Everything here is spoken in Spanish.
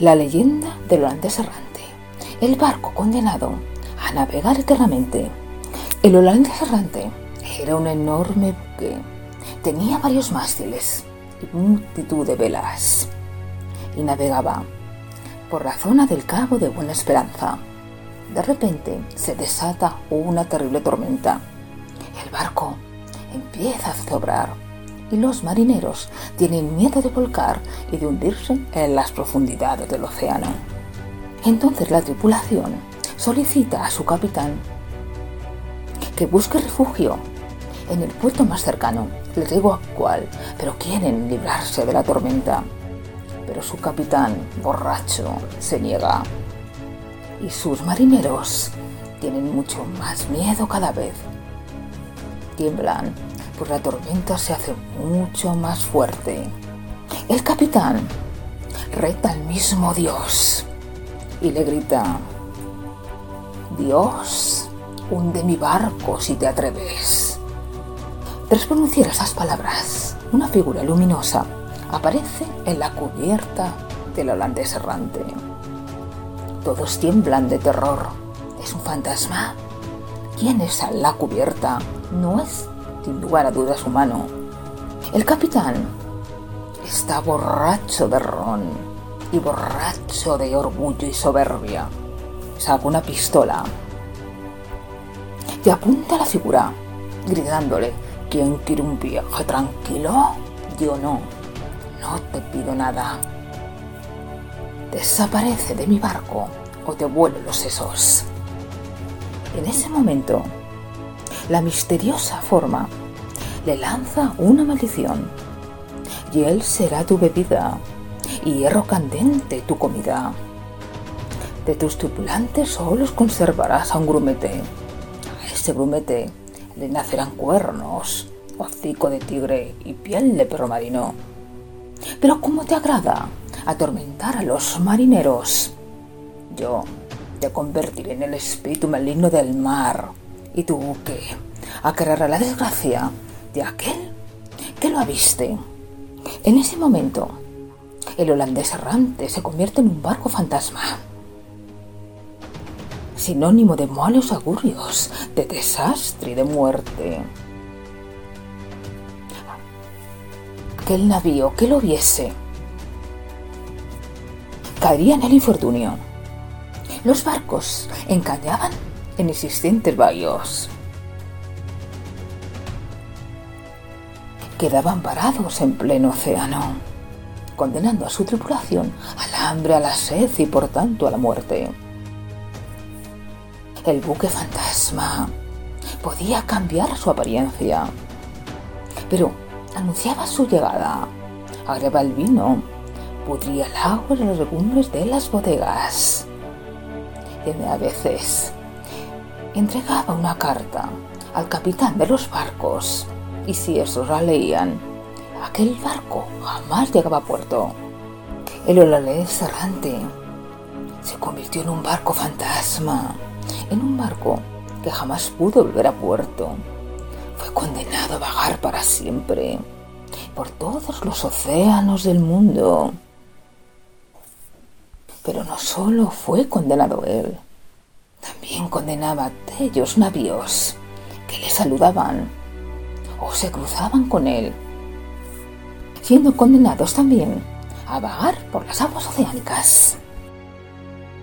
La leyenda del holandés errante. El barco condenado a navegar eternamente. El holandés errante era un enorme buque. Tenía varios mástiles y multitud de velas. Y navegaba por la zona del Cabo de Buena Esperanza. De repente se desata una terrible tormenta. El barco empieza a zobrar y los marineros tienen miedo de volcar y de hundirse en las profundidades del océano. Entonces la tripulación solicita a su capitán que busque refugio en el puerto más cercano. Les digo a cuál, pero quieren librarse de la tormenta. Pero su capitán, borracho, se niega. Y sus marineros tienen mucho más miedo cada vez. Tiemblan pues la tormenta se hace mucho más fuerte. El capitán reta al mismo Dios y le grita, Dios, hunde mi barco si te atreves. Tras pronunciar esas palabras, una figura luminosa aparece en la cubierta del holandés errante. Todos tiemblan de terror. ¿Es un fantasma? ¿Quién es a la cubierta? No es sin lugar a dudas humano. El capitán está borracho de ron y borracho de orgullo y soberbia. Saca una pistola y apunta a la figura, gritándole, ¿quién quiere un viaje tranquilo? Yo no, no te pido nada. Desaparece de mi barco o te vuelo los sesos. En ese momento, la misteriosa forma le lanza una maldición. Y él será tu bebida, y hierro candente tu comida. De tus tripulantes solo conservarás a un grumete. A ese grumete le nacerán cuernos, hocico de tigre y piel de perro marino. Pero ¿cómo te agrada atormentar a los marineros? Yo te convertiré en el espíritu maligno del mar y tu buque acarreará la desgracia de aquel que lo aviste. En ese momento, el holandés errante se convierte en un barco fantasma, sinónimo de malos augurios, de desastre y de muerte. Aquel navío que lo viese caería en el infortunio. Los barcos encallaban en existentes bahíos. Quedaban parados en pleno océano, condenando a su tripulación al hambre, a la sed y por tanto a la muerte. El buque fantasma podía cambiar su apariencia, pero anunciaba su llegada, agregaba el vino, pudría el agua y los legumbres de las bodegas. Y a veces entregaba una carta al capitán de los barcos y si esos la leían, aquel barco jamás llegaba a puerto. El holandés errante se convirtió en un barco fantasma, en un barco que jamás pudo volver a puerto. Fue condenado a vagar para siempre por todos los océanos del mundo. Pero no solo fue condenado él, también condenaba a aquellos navíos que le saludaban o se cruzaban con él, siendo condenados también a vagar por las aguas oceánicas.